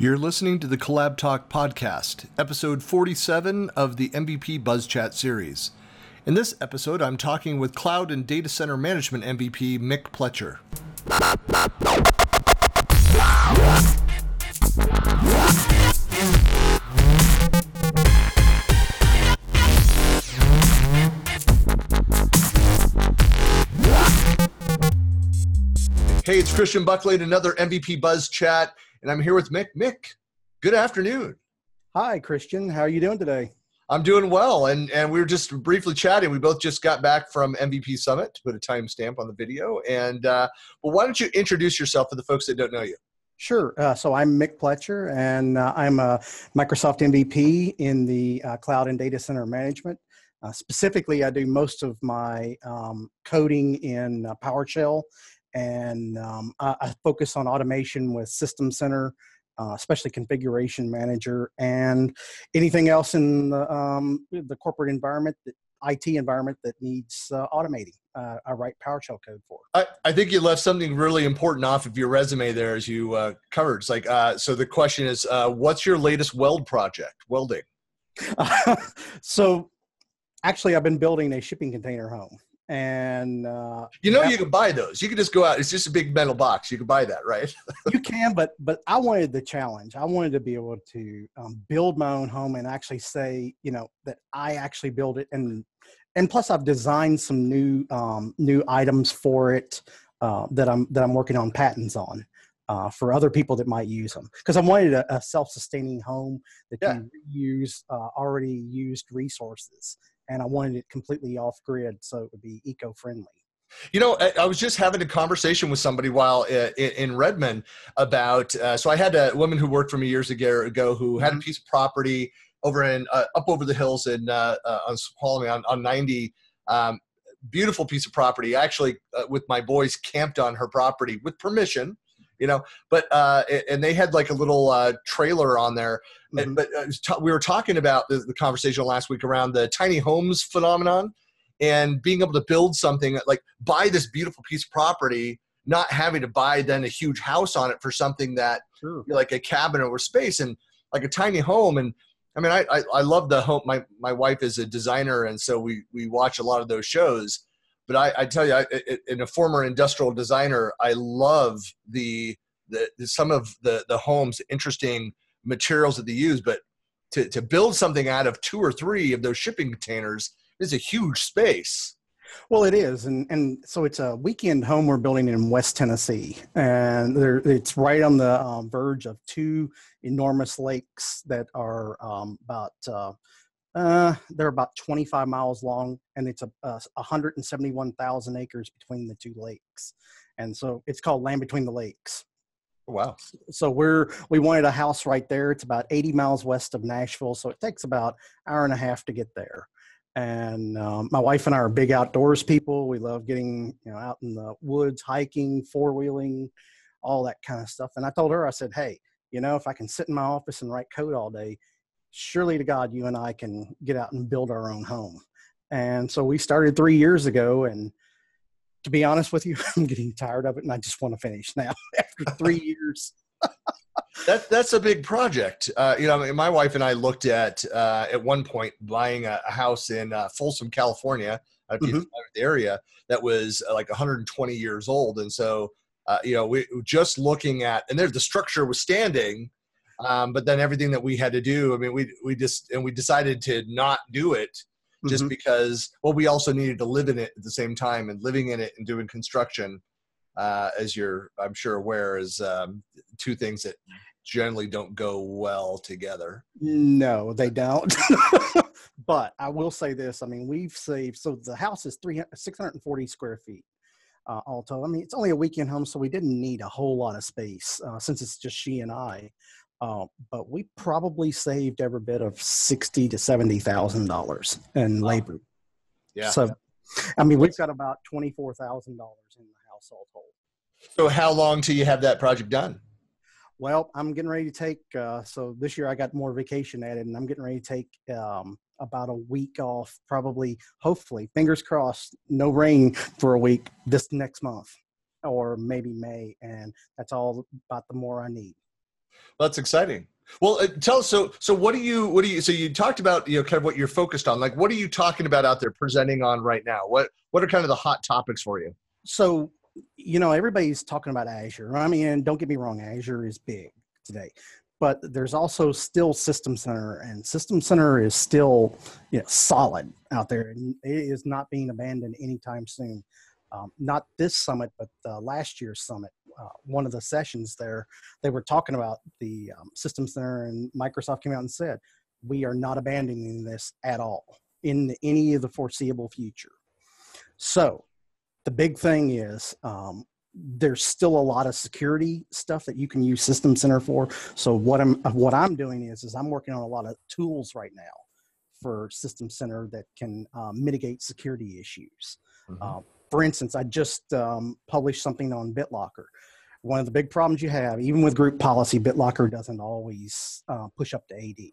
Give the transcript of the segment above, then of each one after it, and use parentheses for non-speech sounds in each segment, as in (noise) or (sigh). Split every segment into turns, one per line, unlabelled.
You're listening to the Collab Talk podcast, episode 47 of the MVP Buzz Chat series. In this episode, I'm talking with Cloud and Data Center Management MVP Mick Pletcher. Hey, it's Christian Buckley and another MVP Buzz Chat, and I'm here with Mick. Mick, good afternoon.
Hi, Christian. How are you doing today?
I'm doing well, and and we were just briefly chatting. We both just got back from MVP Summit to put a timestamp on the video. And uh, well, why don't you introduce yourself for the folks that don't know you?
Sure. Uh, so I'm Mick Pletcher, and uh, I'm a Microsoft MVP in the uh, cloud and data center management. Uh, specifically, I do most of my um, coding in uh, PowerShell and um, I, I, focus on automation with System Center, uh, especially Configuration Manager, and anything else in the, um, the corporate environment, the IT environment that needs uh, automating. Uh, I write PowerShell code for.
I, I think you left something really important off of your resume there, as you uh, covered. It's like, uh, so the question is, uh, what's your latest weld project? Welding. (laughs)
so, actually, I've been building a shipping container home and uh,
you know you can buy those. You can just go out it's just a big metal box. You can buy that right? (laughs)
You can but but i wanted the challenge. I wanted to be able to um, build my own home and actually say you know that i actually build it. And and plus i've designed some new um, new items for it uh, that i'm that i'm working on patents on uh, for other people that might use them because I wanted a, a, self-sustaining home that yeah. can reuse uh, already used resources and I wanted it completely off grid so it would be eco friendly.
You know, I was just having a conversation with somebody while uh, in Redmond about. Uh, so I had a woman who worked for me years ago who had a mm-hmm. piece of property over in uh, up over the hills in uh, uh on on, on 90. Um, beautiful piece of property. Actually, uh, with my boys, camped on her property with permission you know but uh and they had like a little uh trailer on there mm-hmm. but uh, t- we were talking about the, the conversation last week around the tiny homes phenomenon and being able to build something like buy this beautiful piece of property not having to buy then a huge house on it for something that like a cabin or space and like a tiny home and I mean, I, I, I love the home. My, my wife is a designer. And so we, we watch a lot of those shows but I, I tell you, I, in a former industrial designer, I love the, the, the some of the the homes interesting materials that they use. But to to build something out of two or three of those shipping containers is a huge space.
Well, it is, and and so it's a weekend home we're building in West Tennessee, and there, it's right on the um, verge of two enormous lakes that are um, about uh, uh, they're about 25 miles long, and it's a, a 171,000 acres between the two lakes, and so it's called Land Between the Lakes.
Wow!
So we're we wanted a house right there. It's about 80 miles west of Nashville, so it takes about hour and a half to get there. And um, my wife and I are big outdoors people. We love getting you know out in the woods, hiking, four wheeling, all that kind of stuff. And I told her, I said, hey, you know, if I can sit in my office and write code all day, surely to God, you and I can get out and build our own home. And so we started three years ago. And to be honest with you, (laughs) I'm getting tired of it and I just want to finish now (laughs) after three (laughs) years.
that that's a big project. Uh, you know, my wife and I looked at uh, at one point buying a, a house in uh, Folsom, California, mm-hmm. the area that was uh, like 120 years old, and so uh, you know, we just looking at and there the structure was standing, um, but then everything that we had to do, I mean, we we just and we decided to not do it just mm-hmm. because. Well, we also needed to live in it at the same time, and living in it and doing construction, uh, as you're I'm sure aware, is um, two things that generally don't go well together.
No, they don't. (laughs) but I will say this: I mean, we've saved. So the house is 300, 640 square feet. Uh, all told. I mean, it's only a weekend home, so we didn't need a whole lot of space uh, since it's just she and I. Uh, but we probably saved every bit of sixty to seventy thousand dollars in labor.
Yeah.
So, I mean, we've got about twenty four thousand dollars in the household.
So, how long till you have that project done?
Well, I'm getting ready to take. Uh, so this year I got more vacation added, and I'm getting ready to take um, about a week off. Probably, hopefully, fingers crossed, no rain for a week this next month, or maybe May, and that's all about the more I need.
That's exciting. Well, uh, tell us. So, so what do you, what do you? So you talked about, you know, kind of what you're focused on. Like, what are you talking about out there, presenting on right now? What, what are kind of the hot topics for you?
So, you know, everybody's talking about Azure. I mean, don't get me wrong, Azure is big today, but there's also still System Center, and System Center is still, you know, solid out there, and it is not being abandoned anytime soon. Um, not this summit, but uh, last year's summit uh, one of the sessions there, they were talking about the um, System Center, and Microsoft came out and said, "We are not abandoning this at all in any of the foreseeable future." So, the big thing is um, there's still a lot of security stuff that you can use System Center for. So what I'm what I'm doing is is I'm working on a lot of tools right now for System Center that can um, mitigate security issues. Mm-hmm. Uh, for instance, I just um, published something on BitLocker. One of the big problems you have, even with group policy, BitLocker doesn't always uh, push up to AD.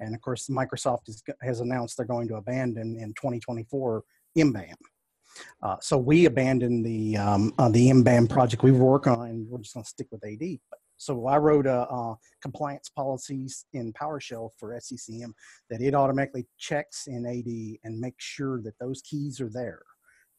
And of course, Microsoft is, has announced they're going to abandon in 2024 MBAM. Uh, so we abandoned the um, uh, the MBAM project we were working on, and we're just going to stick with AD. So I wrote a, uh, compliance policies in PowerShell for SCCM that it automatically checks in AD and makes sure that those keys are there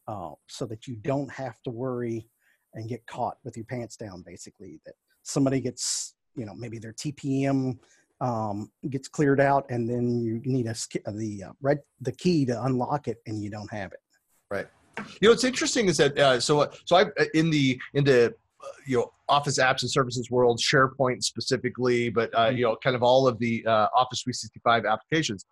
uh, so that you don't have to worry and get caught with your pants down basically that somebody gets you know maybe their tpm um, gets cleared out and then you need a the uh, red the key to unlock it and you don't have it
right you know what's interesting is that uh, so so i uh, in the in the uh, you know office apps and services world sharepoint specifically but uh, mm-hmm. you know kind of all of the uh, office 365 applications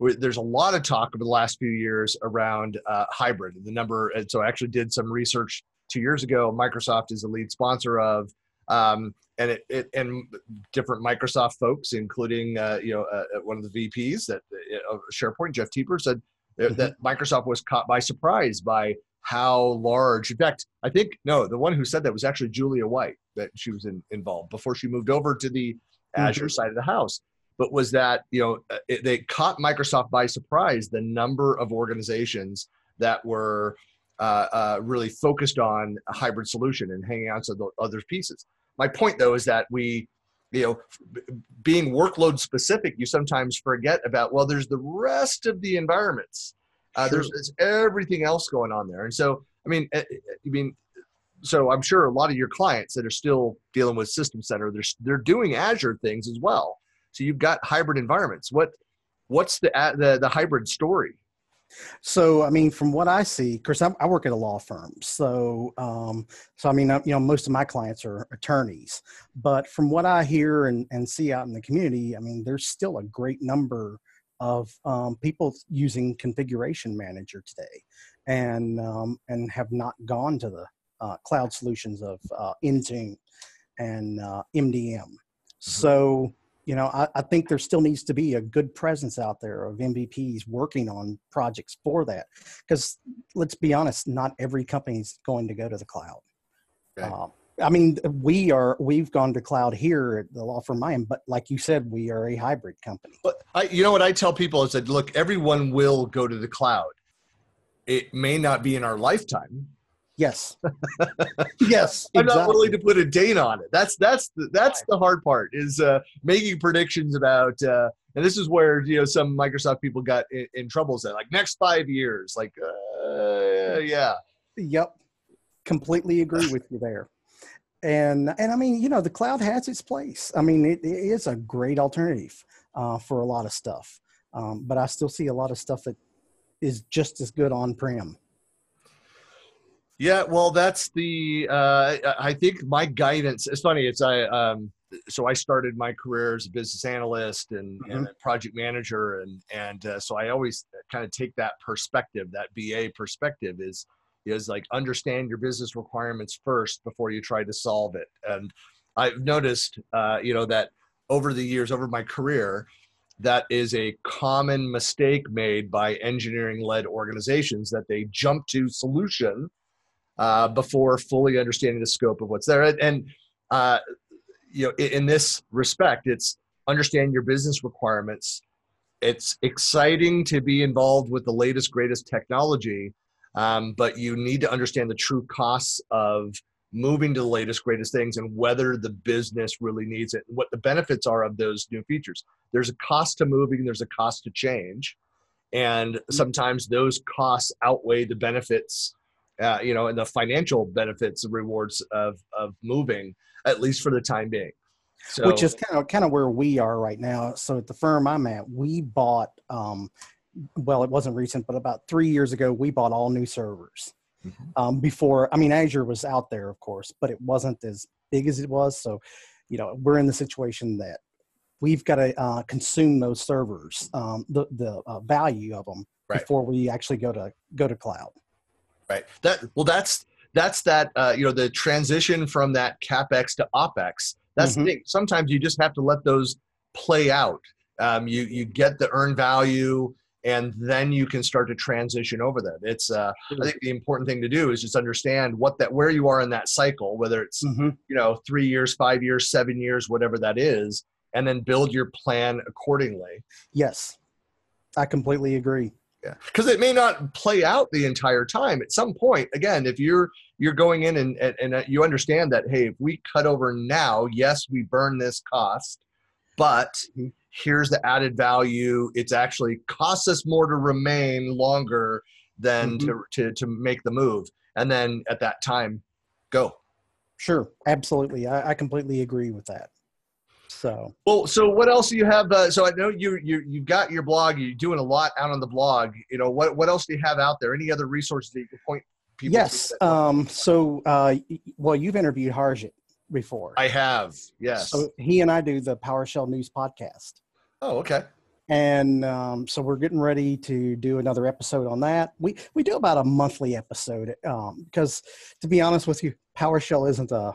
there's a lot of talk over the last few years around uh, hybrid and the number. And so I actually did some research two years ago. Microsoft is a lead sponsor of, um, and it, it, and different Microsoft folks, including uh, you know uh, one of the VPs that uh, of SharePoint, Jeff Teper, said mm-hmm. that Microsoft was caught by surprise by how large. In fact, I think no, the one who said that was actually Julia White that she was in, involved before she moved over to the Azure mm-hmm. side of the house but was that you know uh, it, they caught Microsoft by surprise the number of organizations that were uh, uh, really focused on a hybrid solution and hanging on to the other pieces. My point though is that we you know being workload specific you sometimes forget about well there's the rest of the environments uh, sure. there's, there's, everything else going on there and so i mean i mean so i'm sure a lot of your clients that are still dealing with system center they're, they're doing azure things as well so you've got hybrid environments. What what's the the, the hybrid story?
So, I mean, from what I see, because I work at a law firm, so um, so I mean, you know, most of my clients are attorneys. But from what I hear and, and see out in the community, I mean, there's still a great number of um, people using Configuration Manager today, and um, and have not gone to the uh, cloud solutions of uh, Intune and uh, MDM. Mm-hmm. So you know, I, I, think there still needs to be a good presence out there of MVPs working on projects for that. Because let's be honest, not every company is going to go to the cloud. Okay. Um, I mean, we are we've gone to cloud here at the law firm I am, but like you said, we are a hybrid company.
But I, you know what I tell people is that look, everyone will go to the cloud. It may not be in our lifetime,
Yes. (laughs) yes.
I'm exactly. not willing to put a date on it. That's that's the, that's the hard part is uh, making predictions about. Uh, and this is where you know some Microsoft people got in, in trouble. Said like next five years, like uh, yeah.
Yep. Completely agree (laughs) with you there. And and I mean, you know, the cloud has its place. I mean, it, it is a great alternative uh, for a lot of stuff. Um, but I still see a lot of stuff that is just as good on prem.
Yeah, well, that's the. Uh, I think my guidance. It's funny. It's I. Um, so I started my career as a business analyst and, mm-hmm. and project manager, and and uh, so I always kind of take that perspective, that BA perspective, is is like understand your business requirements first before you try to solve it. And I've noticed, uh, you know, that over the years, over my career, that is a common mistake made by engineering led organizations that they jump to solution uh, before fully understanding the scope of what's there. And, uh, you know, in, this respect, it's understand your business requirements. It's exciting to be involved with the latest, greatest technology, um, but you need to understand the true costs of moving to the latest greatest things and whether the business really needs it and what the benefits are of those new features there's a cost to moving there's a cost to change and mm-hmm. sometimes those costs outweigh the benefits uh, you know and the financial benefits and rewards of of moving at least for the time being.
So, which is kind of kind of where we are right now. So at the firm i'm at we bought um, well it wasn't recent but about three years ago we bought all new servers. Mm-hmm. um, before i mean azure was out there of course but it wasn't as big as it was. So you know we're in the situation that we've got to uh, consume those servers um, the, the uh, value of them right. before we actually go to go to cloud
right? That well that's that's that uh, you know the transition from that capex to opex. That's mm-hmm. the thing. Sometimes you just have to let those play out. Um, you you get the earn value and then you can start to transition over that. It's uh, i think the important thing to do is just understand what that where you are in that cycle whether it's mm-hmm. you know three years five years seven years whatever that is and then build your plan accordingly.
Yes. I completely agree
yeah because it may not play out the entire time. At some point again if you're you're going in and, and, and you understand that hey if we cut over now yes we burn this cost but here's the added value. It's actually costs us more to remain longer than mm-hmm. to, to to make the move. And then at that time go.
Sure absolutely. I, I completely agree with that so
well, so what else do you have? Uh, so I know you you you've got your blog. You're doing a lot out on the blog. You know what what else do you have out there? Any other resources that you can point
people? Yes. Um. So, uh, well, you've interviewed Harjit before.
I have. Yes.
So he and I do the PowerShell News podcast.
Oh, okay.
And um, so we're getting ready to do another episode on that. We we do about a monthly episode um, because, to be honest with you, PowerShell isn't a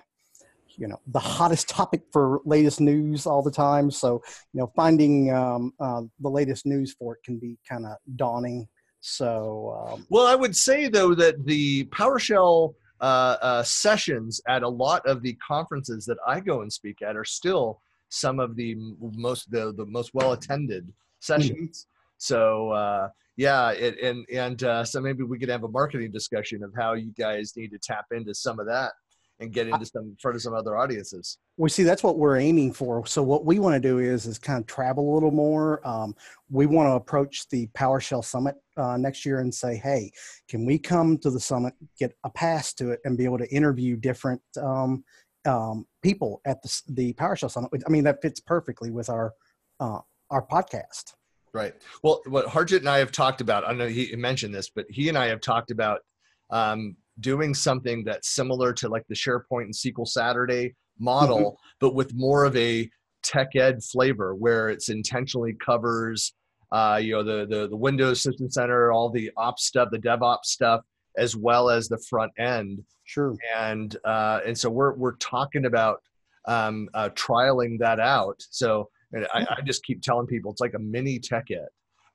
you know the hottest topic for latest news all the time. So you know finding um, uh, the latest news for it can be kind of daunting. So um,
well, I would say though that the PowerShell uh, uh, sessions at a lot of the conferences that I go and speak at are still some of the most the, the most well attended sessions. Mm-hmm. So uh, yeah, it, and and uh, so maybe we could have a marketing discussion of how you guys need to tap into some of that and get into some in front of some other audiences.
We see that's what we're aiming for. So what we want to do is is kind of travel a little more. Um, we want to approach the PowerShell Summit uh, next year and say, hey, can we come to the summit, get a pass to it, and be able to interview different um, um, people at the, the PowerShell Summit? I mean, that fits perfectly with our uh, our podcast.
Right. Well, what Harjit and I have talked about, I know he mentioned this, but he and I have talked about um, doing something that's similar to like the SharePoint and SQL Saturday model, mm-hmm. but with more of a tech ed flavor where it's intentionally covers uh, you know the, the the Windows System Center, all the ops stuff, the DevOps stuff, as well as the front end.
Sure.
And uh, and so we're we're talking about um, uh, trialing that out. So I, I just keep telling people it's like a mini tech ed,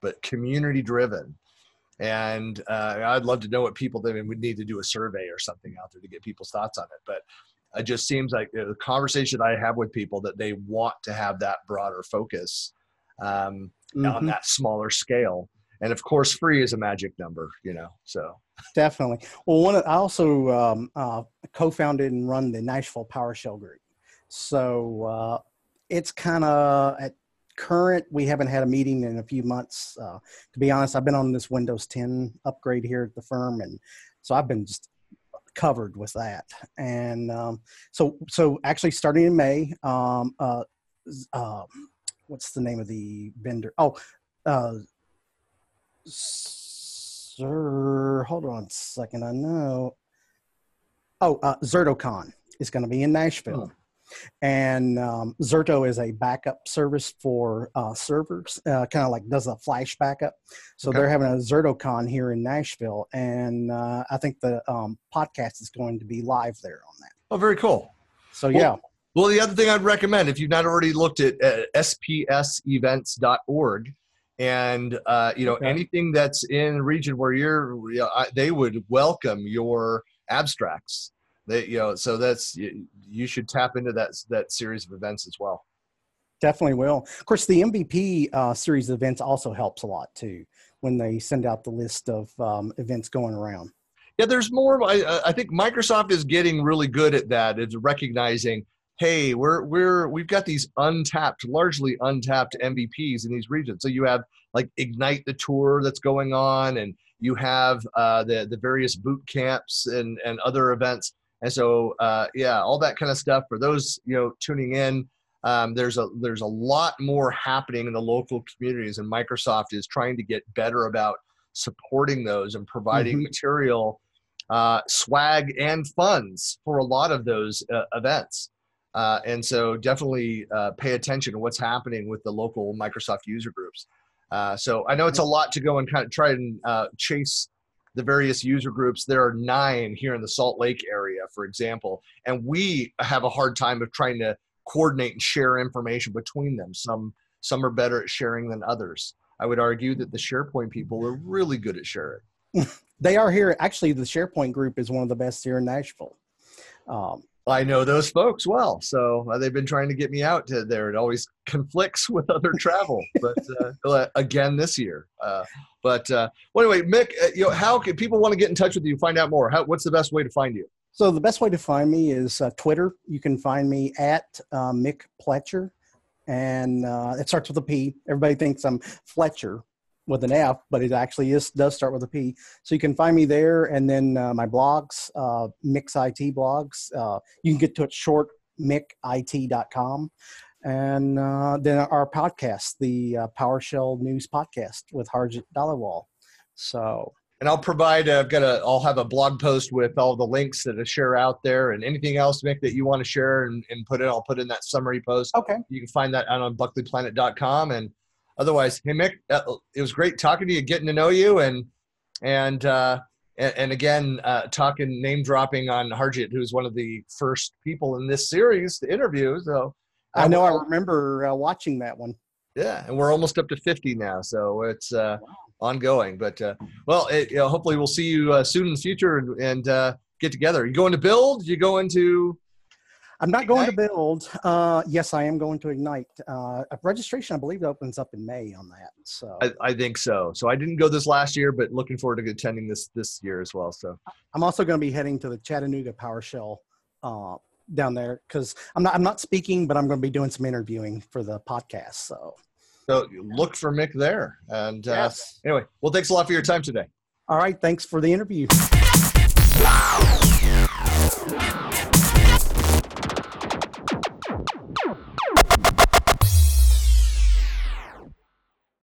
but community driven and uh, I'd love to know what people think. would need to do a survey or something out there to get people's thoughts on it. But it just seems like the conversation I have with people that they want to have that broader focus um, mm-hmm. on that smaller scale. And of course, free is a magic number, you know. So
definitely. Well, one I also um, uh, co-founded and run the Nashville PowerShell group. So uh, it's kind of at current, we haven't had a meeting in a few months. Uh, to be honest, I've been on this Windows 10 upgrade here at the firm, and so I've been just covered with that. And um, so, so actually, starting in May, um, uh, uh, what's the name of the vendor? Oh, uh, sir, hold on a second. I know. Oh, uh, ZertoCon is going to be in Nashville. Oh. And um, Zerto is a backup service for uh, servers, uh, kind of like does a flash backup. So okay. they're having a ZertoCon here in Nashville, and uh, I think the um, podcast is going to be live there on that.
Oh, very cool.
So well, yeah.
Well, the other thing I'd recommend, if you've not already looked at uh, spsevents.org, and uh, you know okay. anything that's in region where you're, you know, I, they would welcome your abstracts. They, you know, so that's you should tap into that that series of events as well.
Definitely will. Of course, the MVP uh, series of events also helps a lot too when they send out the list of um, events going around.
yeah, there's more. I, I think Microsoft is getting really good at that. It's recognizing, hey, we're we're we've got these untapped, largely untapped MVPs in these regions. So you have like Ignite the tour that's going on, and you have uh, the the various boot camps and and other events. And so uh, yeah, all that kind of stuff for those you know tuning in. Um, there's a there's a lot more happening in the local communities, and Microsoft is trying to get better about supporting those and providing mm-hmm. material, uh, swag, and funds for a lot of those uh, events. Uh, and so definitely uh, pay attention to what's happening with the local Microsoft user groups. Uh, so I know it's a lot to go and kind of try and uh, chase the various user groups. There are nine here in the Salt Lake area, for example, and we have a hard time of trying to coordinate and share information between them. Some some are better at sharing than others. I would argue that the SharePoint people are really good at sharing. (laughs)
they are here. Actually, the SharePoint group is one of the best here in Nashville.
Um, I know those folks well, so uh, they've been trying to get me out to there. It always (laughs) conflicts with other travel, but uh, (laughs) again this year. Uh, but uh, well, anyway, Mick, uh, you know, how can people want to get in touch with you, find out more? How, what's the best way to find you?
So the best way to find me is uh, Twitter. You can find me at Mick Pletcher, and it starts with a P. Everybody thinks I'm Fletcher, with an F, but it actually is does start with a P. So you can find me there, and then uh, my blogs, uh, Mick's IT blogs. Uh, you can get to it short micit.com, and uh, then our podcast, the uh, PowerShell News Podcast with Harjit Dhaliwal. So.
And I'll provide. Uh, I've got a. I'll have a blog post with all the links that I share out there, and anything else, Mick, that you want to share and, and put in. I'll put in that summary post.
Okay.
You can find that out on BuckleyPlanet.com, and otherwise, hey Mick, uh, it was great talking to you, getting to know you, and and uh, and, and again uh, talking name dropping on Harjit, who's one of the first people in this series to interview. So
I know I remember uh, watching that one.
Yeah, and we're almost up to fifty now, so it's uh, wow. ongoing. But uh, well, it, you know, hopefully we'll see you soon in the future and, and get together. You going to build? You going to?
I'm not going to build. Uh, yes, I am going to Ignite. Uh, registration, I believe, opens up in May on that. So
I, I, think so. So I didn't go this last year, but looking forward to attending this this year as well. So
I'm also going to be heading to the Chattanooga PowerShell uh, down there because I'm not I'm not speaking, but I'm going to be doing some interviewing for the podcast. So
so look for Mick there. And uh, anyway, well, thanks a lot for your time today.
All right, thanks for the interview.